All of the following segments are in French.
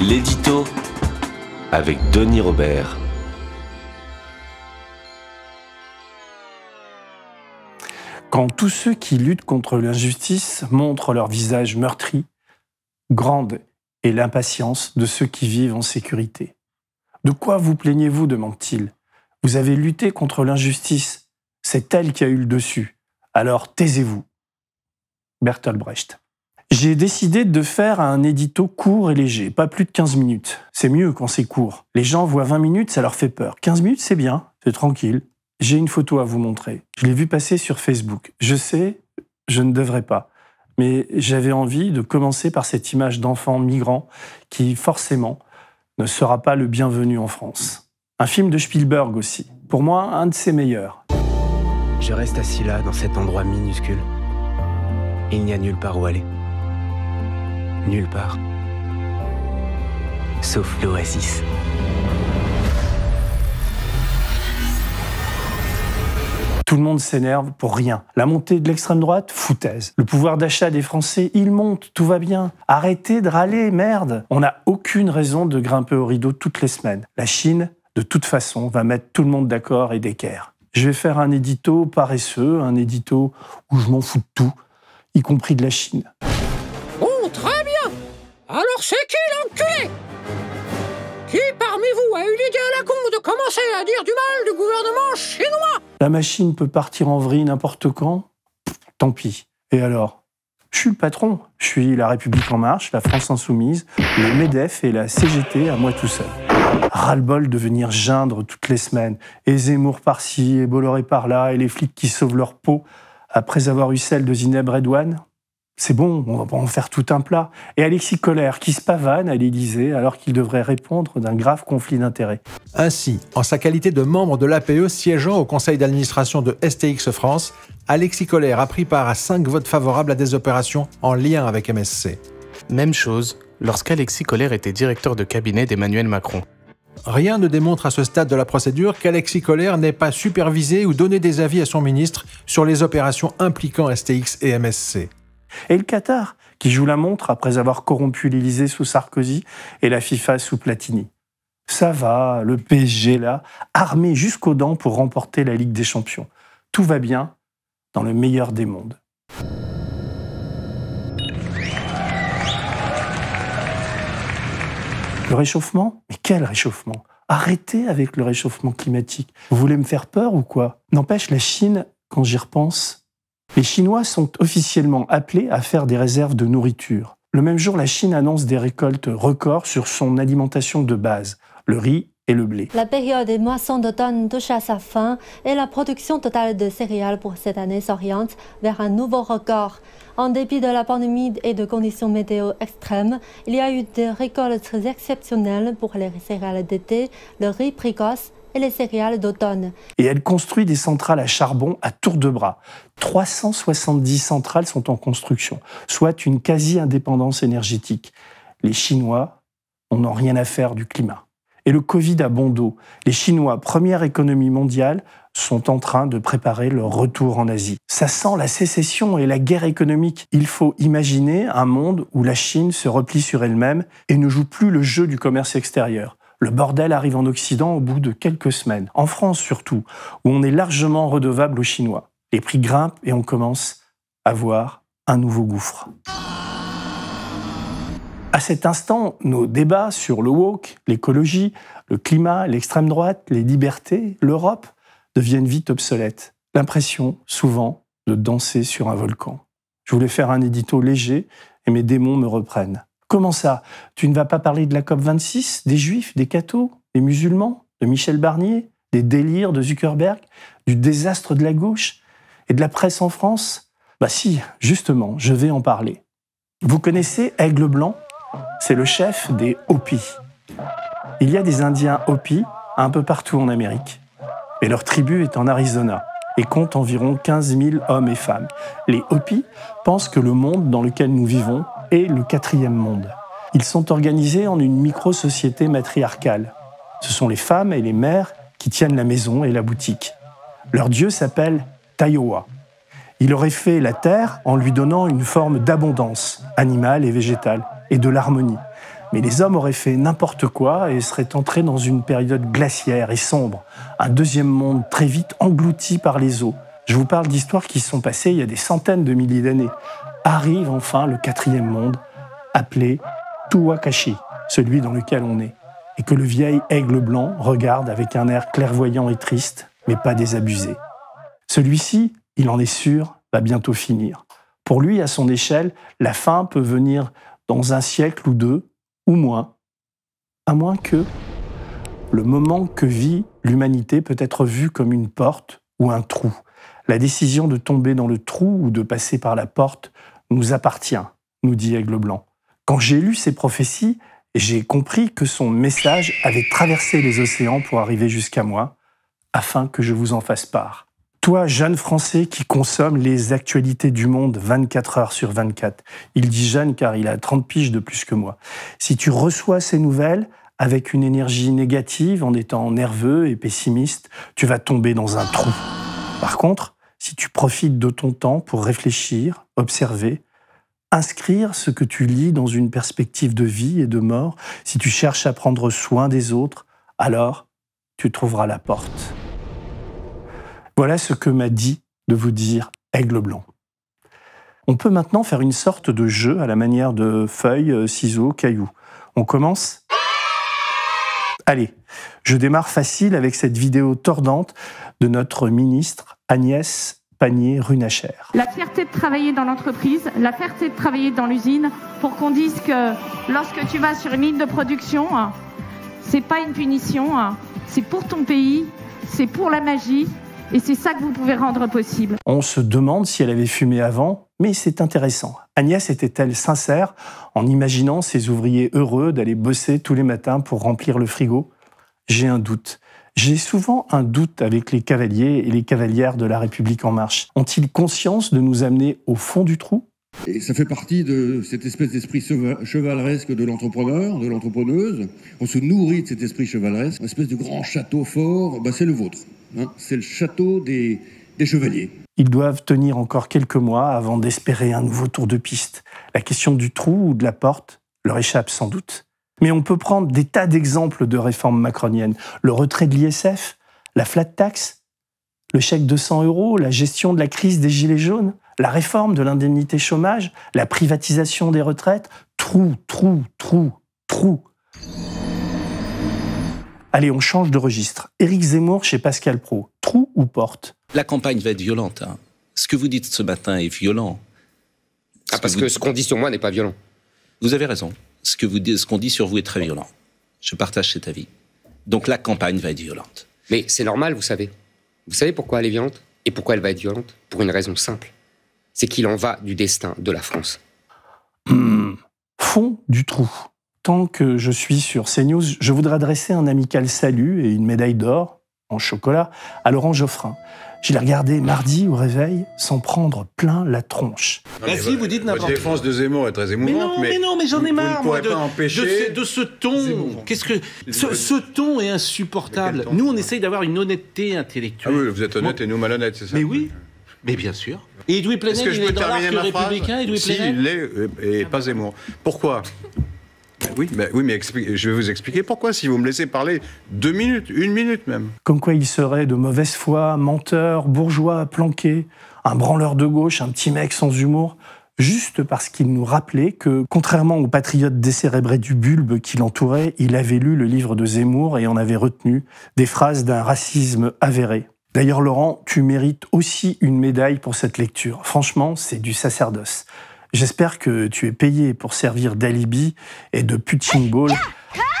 L'édito avec Denis Robert. Quand tous ceux qui luttent contre l'injustice montrent leur visage meurtri, grande est l'impatience de ceux qui vivent en sécurité. De quoi vous plaignez-vous demande-t-il. Vous avez lutté contre l'injustice. C'est elle qui a eu le dessus. Alors taisez-vous. Bertolt Brecht. J'ai décidé de faire un édito court et léger, pas plus de 15 minutes. C'est mieux quand c'est court. Les gens voient 20 minutes, ça leur fait peur. 15 minutes, c'est bien, c'est tranquille. J'ai une photo à vous montrer. Je l'ai vue passer sur Facebook. Je sais, je ne devrais pas. Mais j'avais envie de commencer par cette image d'enfant migrant qui, forcément, ne sera pas le bienvenu en France. Un film de Spielberg aussi. Pour moi, un de ses meilleurs. Je reste assis là, dans cet endroit minuscule. Il n'y a nulle part où aller nulle part. Sauf l'oasis. Tout le monde s'énerve pour rien. La montée de l'extrême droite, foutaise. Le pouvoir d'achat des Français, il monte, tout va bien. Arrêtez de râler, merde. On n'a aucune raison de grimper au rideau toutes les semaines. La Chine, de toute façon, va mettre tout le monde d'accord et d'équerre. Je vais faire un édito paresseux, un édito où je m'en fous de tout, y compris de la Chine. Alors c'est qui l'enculé Qui parmi vous a eu l'idée à la con de commencer à dire du mal du gouvernement chinois La machine peut partir en vrille n'importe quand Tant pis. Et alors? Je suis le patron. Je suis la République en marche, la France insoumise, le MEDEF et la CGT à moi tout seul. Ras-le-bol de venir geindre toutes les semaines. Et Zemmour par-ci, et Bolloré par-là, et les flics qui sauvent leur peau après avoir eu celle de Zineb Redouane c'est bon, on va en faire tout un plat. Et Alexis Colère qui se pavane à l'Élysée alors qu'il devrait répondre d'un grave conflit d'intérêts. Ainsi, en sa qualité de membre de l'APE siégeant au conseil d'administration de STX France, Alexis Colère a pris part à cinq votes favorables à des opérations en lien avec MSC. Même chose lorsqu'Alexis Colère était directeur de cabinet d'Emmanuel Macron. Rien ne démontre à ce stade de la procédure qu'Alexis Colère n'ait pas supervisé ou donné des avis à son ministre sur les opérations impliquant STX et MSC. Et le Qatar, qui joue la montre après avoir corrompu l'Élysée sous Sarkozy et la FIFA sous Platini. Ça va, le PSG là, armé jusqu'aux dents pour remporter la Ligue des Champions. Tout va bien dans le meilleur des mondes. Le réchauffement? Mais quel réchauffement? Arrêtez avec le réchauffement climatique. Vous voulez me faire peur ou quoi? N'empêche, la Chine, quand j'y repense, les Chinois sont officiellement appelés à faire des réserves de nourriture. Le même jour, la Chine annonce des récoltes records sur son alimentation de base, le riz et le blé. La période des moissons d'automne touche à sa fin et la production totale de céréales pour cette année s'oriente vers un nouveau record. En dépit de la pandémie et de conditions météo extrêmes, il y a eu des récoltes exceptionnelles pour les céréales d'été, le riz précoce les céréales d'automne. Et elle construit des centrales à charbon à tour de bras. 370 centrales sont en construction, soit une quasi-indépendance énergétique. Les Chinois n'ont rien à faire du climat. Et le Covid a bon dos. Les Chinois, première économie mondiale, sont en train de préparer leur retour en Asie. Ça sent la sécession et la guerre économique. Il faut imaginer un monde où la Chine se replie sur elle-même et ne joue plus le jeu du commerce extérieur. Le bordel arrive en Occident au bout de quelques semaines, en France surtout, où on est largement redevable aux Chinois. Les prix grimpent et on commence à voir un nouveau gouffre. À cet instant, nos débats sur le woke, l'écologie, le climat, l'extrême droite, les libertés, l'Europe deviennent vite obsolètes. L'impression, souvent, de danser sur un volcan. Je voulais faire un édito léger et mes démons me reprennent. Comment ça? Tu ne vas pas parler de la COP26, des juifs, des cathos, des musulmans, de Michel Barnier, des délires de Zuckerberg, du désastre de la gauche et de la presse en France? Bah si, justement, je vais en parler. Vous connaissez Aigle Blanc? C'est le chef des Hopis. Il y a des Indiens Hopi un peu partout en Amérique. Et leur tribu est en Arizona et compte environ 15 000 hommes et femmes. Les Hopi pensent que le monde dans lequel nous vivons est le quatrième monde. Ils sont organisés en une micro-société matriarcale. Ce sont les femmes et les mères qui tiennent la maison et la boutique. Leur dieu s'appelle Taiowa. Il aurait fait la terre en lui donnant une forme d'abondance, animale et végétale, et de l'harmonie. Mais les hommes auraient fait n'importe quoi et seraient entrés dans une période glaciaire et sombre, un deuxième monde très vite englouti par les eaux. Je vous parle d'histoires qui sont passées il y a des centaines de milliers d'années. Arrive enfin le quatrième monde, appelé Tuwakashi, celui dans lequel on est, et que le vieil aigle blanc regarde avec un air clairvoyant et triste, mais pas désabusé. Celui-ci, il en est sûr, va bientôt finir. Pour lui, à son échelle, la fin peut venir dans un siècle ou deux, ou moins, à moins que le moment que vit l'humanité peut être vu comme une porte ou un trou. La décision de tomber dans le trou ou de passer par la porte nous appartient, nous dit Aigle Blanc. Quand j'ai lu ces prophéties, j'ai compris que son message avait traversé les océans pour arriver jusqu'à moi, afin que je vous en fasse part. Toi, jeune Français qui consomme les actualités du monde 24 heures sur 24, il dit jeune car il a 30 piges de plus que moi, si tu reçois ces nouvelles avec une énergie négative, en étant nerveux et pessimiste, tu vas tomber dans un trou. Par contre, si tu profites de ton temps pour réfléchir, observer, inscrire ce que tu lis dans une perspective de vie et de mort, si tu cherches à prendre soin des autres, alors tu trouveras la porte. Voilà ce que m'a dit de vous dire Aigle Blanc. On peut maintenant faire une sorte de jeu à la manière de feuilles, ciseaux, cailloux. On commence Allez, je démarre facile avec cette vidéo tordante de notre ministre Agnès Pannier-Runacher. La fierté de travailler dans l'entreprise, la fierté de travailler dans l'usine, pour qu'on dise que lorsque tu vas sur une ligne de production, c'est pas une punition, c'est pour ton pays, c'est pour la magie, et c'est ça que vous pouvez rendre possible. On se demande si elle avait fumé avant, mais c'est intéressant. Agnès était-elle sincère en imaginant ses ouvriers heureux d'aller bosser tous les matins pour remplir le frigo? J'ai un doute. J'ai souvent un doute avec les cavaliers et les cavalières de la République en marche. Ont-ils conscience de nous amener au fond du trou? Et ça fait partie de cette espèce d'esprit chevaleresque de l'entrepreneur, de l'entrepreneuse. On se nourrit de cet esprit chevaleresque. Une espèce de grand château fort, bah c'est le vôtre. Hein. c'est le château des, Ils doivent tenir encore quelques mois avant d'espérer un nouveau tour de piste. La question du trou ou de la porte leur échappe sans doute. Mais on peut prendre des tas d'exemples de réformes macroniennes. Le retrait de l'ISF, la flat tax, le chèque de 100 euros, la gestion de la crise des gilets jaunes, la réforme de l'indemnité chômage, la privatisation des retraites, trou, trou, trou, trou. Allez, on change de registre. Éric Zemmour chez Pascal Pro. Trou ou porte? La campagne va être violente. Hein. Ce que vous dites ce matin est violent. ah, parce que, ce qu'on dit sur moi n'est pas violent. Vous avez raison. Ce que vous ce qu'on dit sur vous est très violent. Je partage cet avis. Donc la campagne va être violente. Mais c'est normal, vous savez. Vous savez pourquoi elle est violente Et pourquoi elle va être violente? Pour une raison simple. C'est qu'il en va du destin de la France. Mmh. Fond du trou. Tant que je suis sur CNews, je voudrais adresser un amical salut et une médaille d'or en chocolat à Laurent Geoffrin. Je l'ai regardé mardi au réveil sans prendre plein la tronche. Vas-y, vous dites n'importe quoi. La défense de Zemmour est très émouvante. Mais non, mais, non, mais j'en ai marre, moi, de, pas empêcher de, ce, ton. Qu'est-ce que ce, ce, ton est insupportable. Nous, on essaye d'avoir une honnêteté intellectuelle. Ah oui, vous êtes honnête et nous malhonnêtes, c'est ça Mais oui. Mais bien sûr. Et Edoui Plenel, il est dans l'arc républicain, Edoui Si, il l'est, et pas Zemmour. Pourquoi? Oui, mais, oui, mais je vais vous expliquer pourquoi, si vous me laissez parler deux minutes, une minute même. Comme quoi il serait de mauvaise foi, menteur, bourgeois, planqué, un branleur de gauche, un petit mec sans humour, juste parce qu'il nous rappelait que, contrairement aux patriotes décérébrés du bulbe qui l'entouraient, il avait lu le livre de Zemmour et en avait retenu des phrases d'un racisme avéré. D'ailleurs, Laurent, tu mérites aussi une médaille pour cette lecture. Franchement, c'est du sacerdoce. J'espère que tu es payé pour servir d'alibi et de punching ball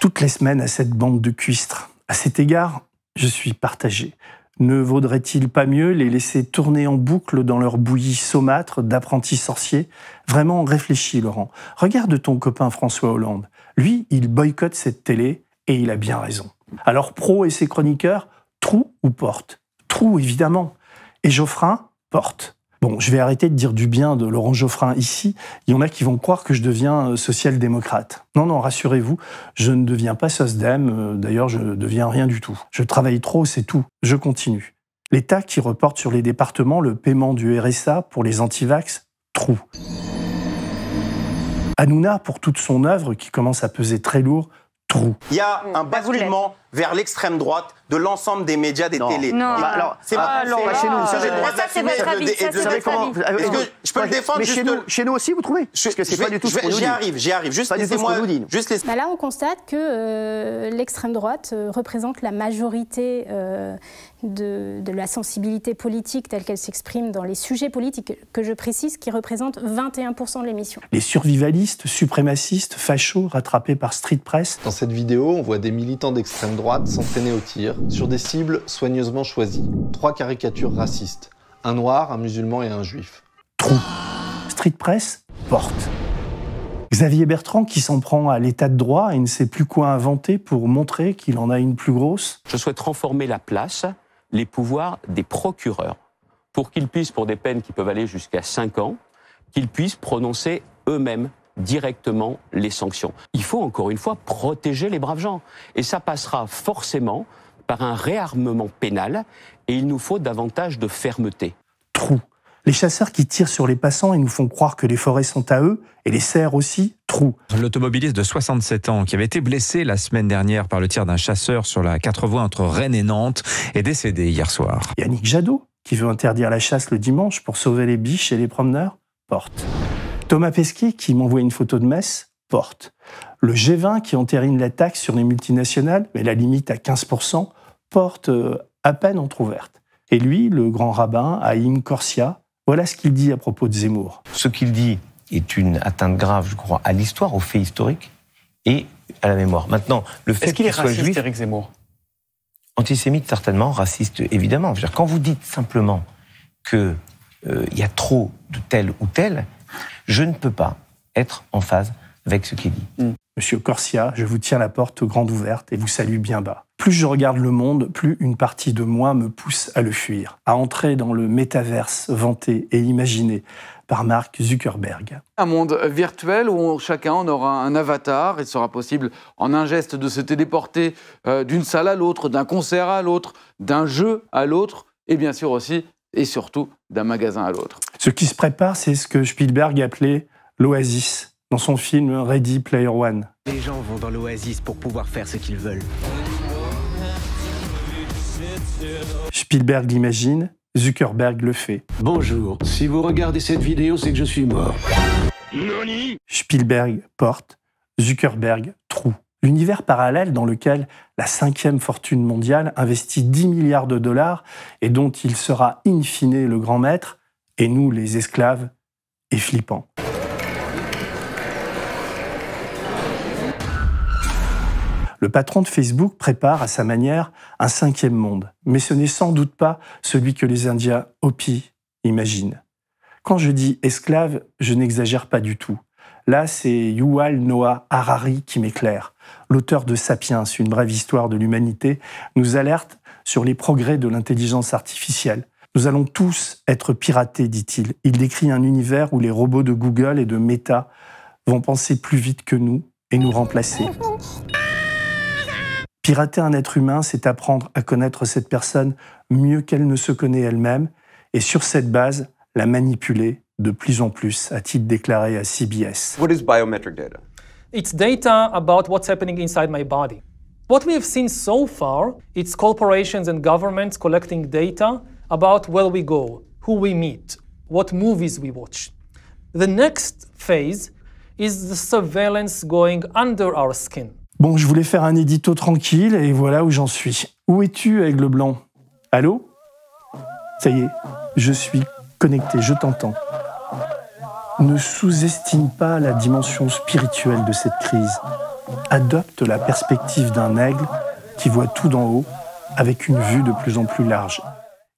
toutes les semaines à cette bande de cuistres. À cet égard, je suis partagé. Ne vaudrait-il pas mieux les laisser tourner en boucle dans leur bouillie saumâtre d'apprentis sorciers Vraiment réfléchis, Laurent. Regarde ton copain François Hollande. Lui, il boycotte cette télé Et il a bien raison. Alors Pro et ses chroniqueurs, trou ou porte? Trou, évidemment. Et Geoffrin, porte. Bon, je vais arrêter de dire du bien de Laurent Geoffrin ici. Il y en a qui vont croire que je deviens euh, social-démocrate. Non, non, rassurez-vous, je ne deviens pas SOSDEM. euh, D'ailleurs, je ne deviens rien du tout. Je travaille trop, c'est tout. Je continue. L'État qui reporte sur les départements le paiement du RSA pour les antivax, trou. Hanouna, pour toute son œuvre qui commence à peser très lourd, trou. Il y a un basculement vers l'extrême droite de l'ensemble des médias, des télés. Non. Bah alors, c'est ah, c'est- c'est- pas chez nous, j'ai ça, c'est votre avis. Est-ce que je peux le défendre Mais juste chez nous- le- chez nous aussi, vous trouvez Parce que c'est pas du tout je ce vais- qu'on nous J'y arrive, j'y arrive. Juste laissez-moi. là, on constate que euh, l'extrême droite euh, représente la majorité euh, de, de la sensibilité politique telle qu'elle s'exprime dans les sujets politiques, que je précise, qui représente 21% de l'émission. Les survivalistes, suprémacistes, fachos rattrapés par Street Press, Dans cette vidéo, on voit des militants d'extrême droite s'entraîner au tir sur des cibles soigneusement choisies. Trois caricatures racistes. Un noir, un musulman et un juif. Street Press, porte. Xavier Bertrand qui s'en prend à l'état de droit et ne sait plus quoi inventer pour montrer qu'il en a une plus grosse. Je souhaite renformer la place, les pouvoirs des procureurs, pour qu'ils puissent, pour des peines qui peuvent aller jusqu'à 5 ans, qu'ils puissent prononcer eux-mêmes directement les sanctions. Il faut encore une fois protéger les braves gens. Et ça passera forcément par un réarmement pénal, et il nous faut davantage de fermeté. Trou. Les chasseurs qui tirent sur les passants et nous font croire que les forêts sont à eux, et les cerfs aussi, trou. L'automobiliste de 67 ans qui avait été blessé la semaine dernière par le tir d'un chasseur sur la quatre voies entre Rennes et Nantes est décédé hier soir. Yannick Jadot, qui veut interdire la chasse le dimanche pour sauver les biches et les promeneurs, porte. Thomas Pesquet, qui m'envoie une photo de Metz, porte. Le G20, qui entérine la taxe sur les multinationales, mais la limite à 15%, porte euh, à peine entr'ouverte. Et lui, le grand rabbin, Haïm Corsia, voilà ce qu'il dit à propos de Zemmour. Ce qu'il dit est une atteinte grave, je crois, à l'histoire, aux faits historiques et à la mémoire. Maintenant, le fait Est-ce qu'il est soit raciste, juif, Éric Zemmour? Antisémite certainement, raciste évidemment. Je veux dire, quand vous dites simplement que euh, il y a trop de tel ou tel, je ne peux pas être en phase avec ce qu'il dit. Monsieur Corsia, je vous tiens la porte grande ouverte et vous salue bien bas. Plus je regarde le monde, plus une partie de moi me pousse à le fuir, à entrer dans le métaverse vanté et imaginé par Mark Zuckerberg. Un monde virtuel où chacun en aura un avatar. Il sera possible, en un geste, de se téléporter euh, d'une salle à l'autre, d'un concert à l'autre, d'un jeu à l'autre, et bien sûr aussi et surtout d'un magasin à l'autre. Ce qui se prépare, c'est ce que Spielberg appelait l'oasis dans son film Ready Player One. Les gens vont dans l'oasis pour pouvoir faire ce qu'ils veulent. Spielberg l'imagine, Zuckerberg le fait. Bonjour, si vous regardez cette vidéo, c'est que je suis mort. Spielberg porte, Zuckerberg trou. L'univers parallèle dans lequel la cinquième fortune mondiale investit 10 milliards de dollars et dont il sera in fine le grand maître, et nous les esclaves, est flippant. Le patron de Facebook prépare à sa manière un cinquième monde, mais ce n'est sans doute pas celui que les Indiens Hopi imaginent. Quand je dis esclave, je n'exagère pas du tout. Là, c'est Yuval Noah Harari qui m'éclaire. L'auteur de Sapiens, une brève histoire de l'humanité, nous alerte sur les progrès de l'intelligence artificielle. Nous allons tous être piratés, dit-il. Il décrit un univers où les robots de Google et de Meta vont penser plus vite que nous et nous remplacer. Pirater un être humain, c'est apprendre à connaître cette personne mieux qu'elle ne se connaît elle-même, et sur cette base, la manipuler de plus en plus, a-t-il déclaré à CBS. What is biometric data? It's data about what's happening inside my body. What we have seen so far, it's corporations and governments collecting data about where we go, who we meet, what movies we watch. The next phase is the surveillance going under our skin. Bon, je voulais faire un édito tranquille et voilà où j'en suis. Où es-tu, Aigle Blanc? Allô? Ça y est, je suis connecté, je t'entends. Ne sous-estime pas la dimension spirituelle de cette crise. Adopte la perspective d'un aigle qui voit tout d'en haut avec une vue de plus en plus large.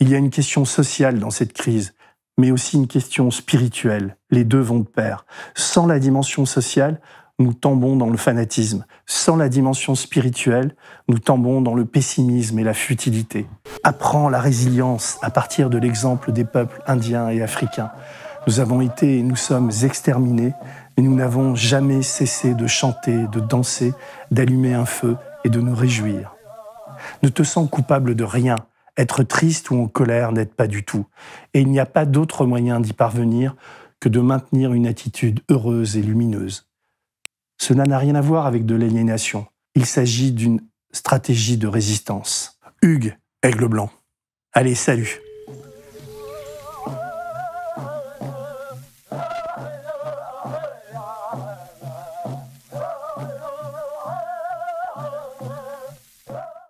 Il y a une question sociale dans cette crise, mais aussi une question spirituelle. Les deux vont de pair. Sans la dimension sociale, nous tombons dans le fanatisme. Sans la dimension spirituelle, nous tombons dans le pessimisme et la futilité. Apprends la résilience à partir de l'exemple des peuples indiens et africains. Nous avons été et nous sommes exterminés, mais nous n'avons jamais cessé de chanter, de danser, d'allumer un feu et de nous réjouir. Ne te sens coupable de rien. Être triste ou en colère n'aide pas du tout. Et il n'y a pas d'autre moyen d'y parvenir que de maintenir une attitude heureuse et lumineuse. Cela n'a rien à voir avec de l'aliénation. Il s'agit d'une stratégie de résistance. Hugues, aigle blanc. Allez, salut